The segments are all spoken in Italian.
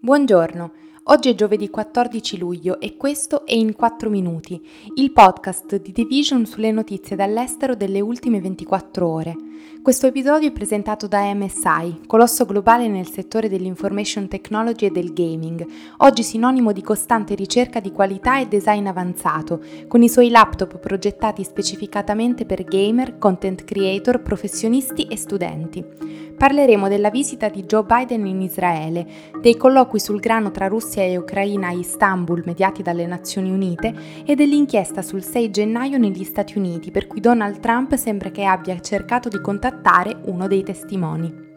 Buongiorno, oggi è giovedì 14 luglio e questo è In 4 Minuti, il podcast di Division sulle notizie dall'estero delle ultime 24 ore. Questo episodio è presentato da MSI, colosso globale nel settore dell'information technology e del gaming, oggi sinonimo di costante ricerca di qualità e design avanzato, con i suoi laptop progettati specificatamente per gamer, content creator, professionisti e studenti. Parleremo della visita di Joe Biden in Israele, dei colloqui sul grano tra Russia e Ucraina a Istanbul mediati dalle Nazioni Unite e dell'inchiesta sul 6 gennaio negli Stati Uniti per cui Donald Trump sembra che abbia cercato di contattare uno dei testimoni.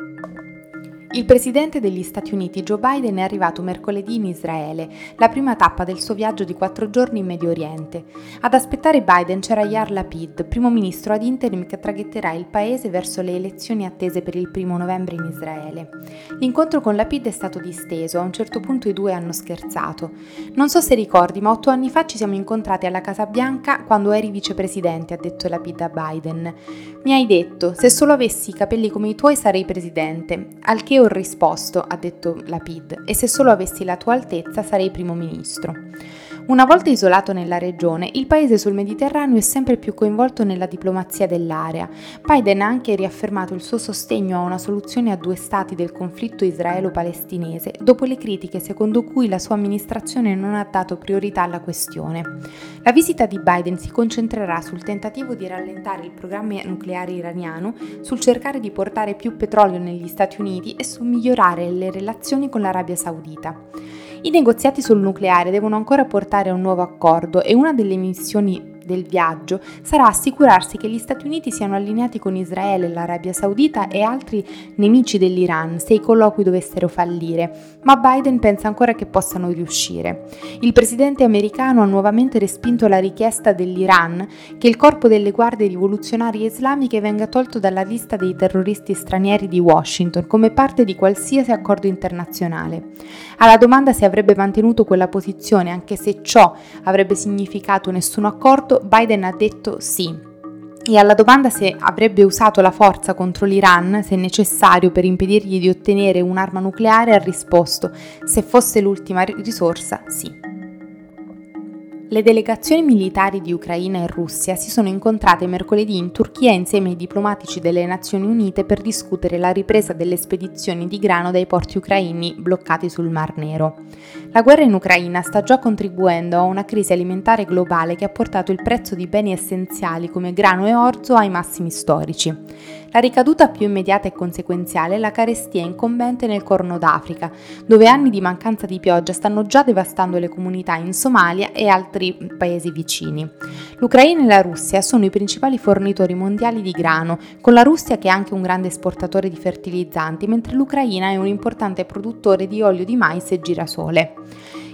Il presidente degli Stati Uniti Joe Biden è arrivato mercoledì in Israele, la prima tappa del suo viaggio di quattro giorni in Medio Oriente. Ad aspettare Biden c'era Yair Lapid, primo ministro ad interim che traghetterà il paese verso le elezioni attese per il primo novembre in Israele. L'incontro con Lapid è stato disteso, a un certo punto i due hanno scherzato. Non so se ricordi, ma otto anni fa ci siamo incontrati alla Casa Bianca quando eri vicepresidente, ha detto Lapid a Biden. Mi hai detto, se solo avessi i capelli come i tuoi sarei presidente, al che ho risposto, ha detto Lapid, e se solo avessi la tua altezza sarei primo ministro. Una volta isolato nella regione, il paese sul Mediterraneo è sempre più coinvolto nella diplomazia dell'area. Biden ha anche riaffermato il suo sostegno a una soluzione a due stati del conflitto israelo-palestinese, dopo le critiche secondo cui la sua amministrazione non ha dato priorità alla questione. La visita di Biden si concentrerà sul tentativo di rallentare il programma nucleare iraniano, sul cercare di portare più petrolio negli Stati Uniti e su migliorare le relazioni con l'Arabia Saudita. I negoziati sul nucleare devono ancora portare a un nuovo accordo e una delle missioni del viaggio sarà assicurarsi che gli Stati Uniti siano allineati con Israele, l'Arabia Saudita e altri nemici dell'Iran se i colloqui dovessero fallire, ma Biden pensa ancora che possano riuscire. Il presidente americano ha nuovamente respinto la richiesta dell'Iran che il corpo delle guardie rivoluzionarie islamiche venga tolto dalla lista dei terroristi stranieri di Washington come parte di qualsiasi accordo internazionale. Alla domanda se avrebbe mantenuto quella posizione anche se ciò avrebbe significato nessun accordo, Biden ha detto sì. E alla domanda se avrebbe usato la forza contro l'Iran, se necessario, per impedirgli di ottenere un'arma nucleare, ha risposto, se fosse l'ultima risorsa, sì. Le delegazioni militari di Ucraina e Russia si sono incontrate mercoledì in Turchia insieme ai diplomatici delle Nazioni Unite per discutere la ripresa delle spedizioni di grano dai porti ucraini bloccati sul Mar Nero. La guerra in Ucraina sta già contribuendo a una crisi alimentare globale che ha portato il prezzo di beni essenziali come grano e orzo ai massimi storici. La ricaduta più immediata e conseguenziale è la carestia incombente nel Corno d'Africa, dove anni di mancanza di pioggia stanno già devastando le comunità in Somalia e altri paesi vicini. L'Ucraina e la Russia sono i principali fornitori mondiali di grano, con la Russia che è anche un grande esportatore di fertilizzanti, mentre l'Ucraina è un importante produttore di olio di mais e girasole.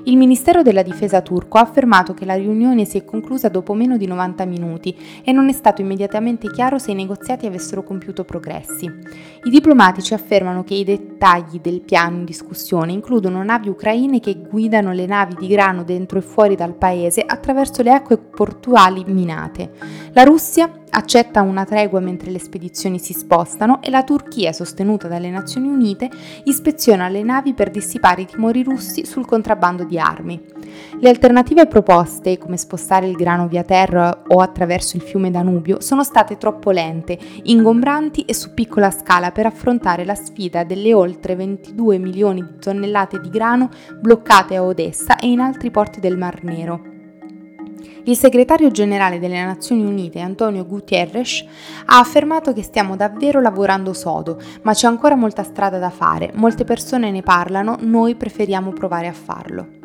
Il Ministero della Difesa turco ha affermato che la riunione si è conclusa dopo meno di 90 minuti e non è stato immediatamente chiaro se i negoziati avessero compiuto progressi. I diplomatici affermano che i dettagli del piano in discussione includono navi ucraine che guidano le navi di grano dentro e fuori dal paese attraverso le acque portuali minate. La Russia accetta una tregua mentre le spedizioni si spostano e la Turchia, sostenuta dalle Nazioni Unite, ispeziona le navi per dissipare i timori russi sul contrabbando di armi. Le alternative proposte, come spostare il grano via terra o attraverso il fiume Danubio, sono state troppo lente, ingombranti e su piccola scala per affrontare la sfida delle oltre 22 milioni di tonnellate di grano bloccate a Odessa e in altri porti del Mar Nero. Il segretario generale delle Nazioni Unite, Antonio Guterres, ha affermato che stiamo davvero lavorando sodo, ma c'è ancora molta strada da fare, molte persone ne parlano, noi preferiamo provare a farlo.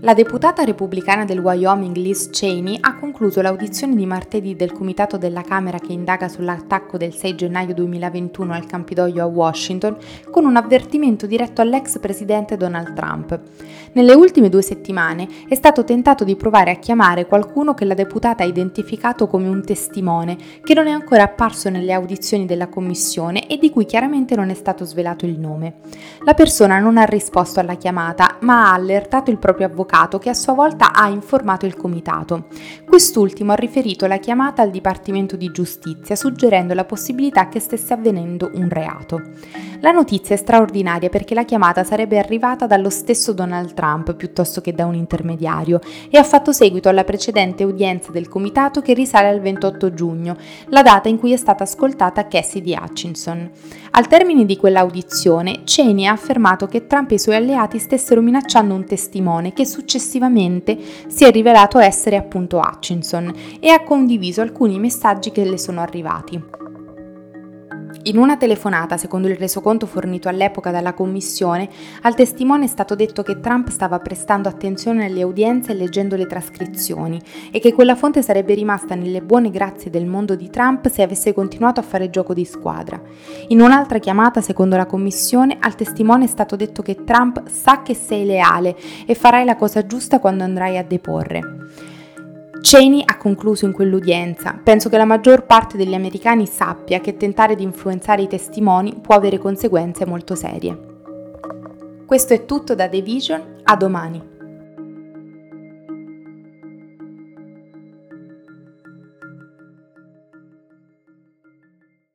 La deputata repubblicana del Wyoming Liz Cheney ha concluso l'audizione di martedì del comitato della Camera che indaga sull'attacco del 6 gennaio 2021 al Campidoglio a Washington con un avvertimento diretto all'ex presidente Donald Trump. Nelle ultime due settimane è stato tentato di provare a chiamare qualcuno che la deputata ha identificato come un testimone, che non è ancora apparso nelle audizioni della commissione e di cui chiaramente non è stato svelato il nome. La persona non ha risposto alla chiamata, ma ha allertato il proprio avvocato avvocato che a sua volta ha informato il comitato. Quest'ultimo ha riferito la chiamata al Dipartimento di Giustizia suggerendo la possibilità che stesse avvenendo un reato. La notizia è straordinaria perché la chiamata sarebbe arrivata dallo stesso Donald Trump piuttosto che da un intermediario e ha fatto seguito alla precedente udienza del comitato che risale al 28 giugno, la data in cui è stata ascoltata Cassidy Hutchinson. Al termine di quell'audizione, Cheney ha affermato che Trump e i suoi alleati stessero minacciando un testimone che successivamente si è rivelato essere appunto Hutchinson e ha condiviso alcuni messaggi che le sono arrivati. In una telefonata, secondo il resoconto fornito all'epoca dalla commissione, al testimone è stato detto che Trump stava prestando attenzione alle udienze e leggendo le trascrizioni e che quella fonte sarebbe rimasta nelle buone grazie del mondo di Trump se avesse continuato a fare gioco di squadra. In un'altra chiamata, secondo la commissione, al testimone è stato detto che Trump sa che sei leale e farai la cosa giusta quando andrai a deporre. Cheney ha concluso in quell'udienza, penso che la maggior parte degli americani sappia che tentare di influenzare i testimoni può avere conseguenze molto serie. Questo è tutto da The Vision, a domani.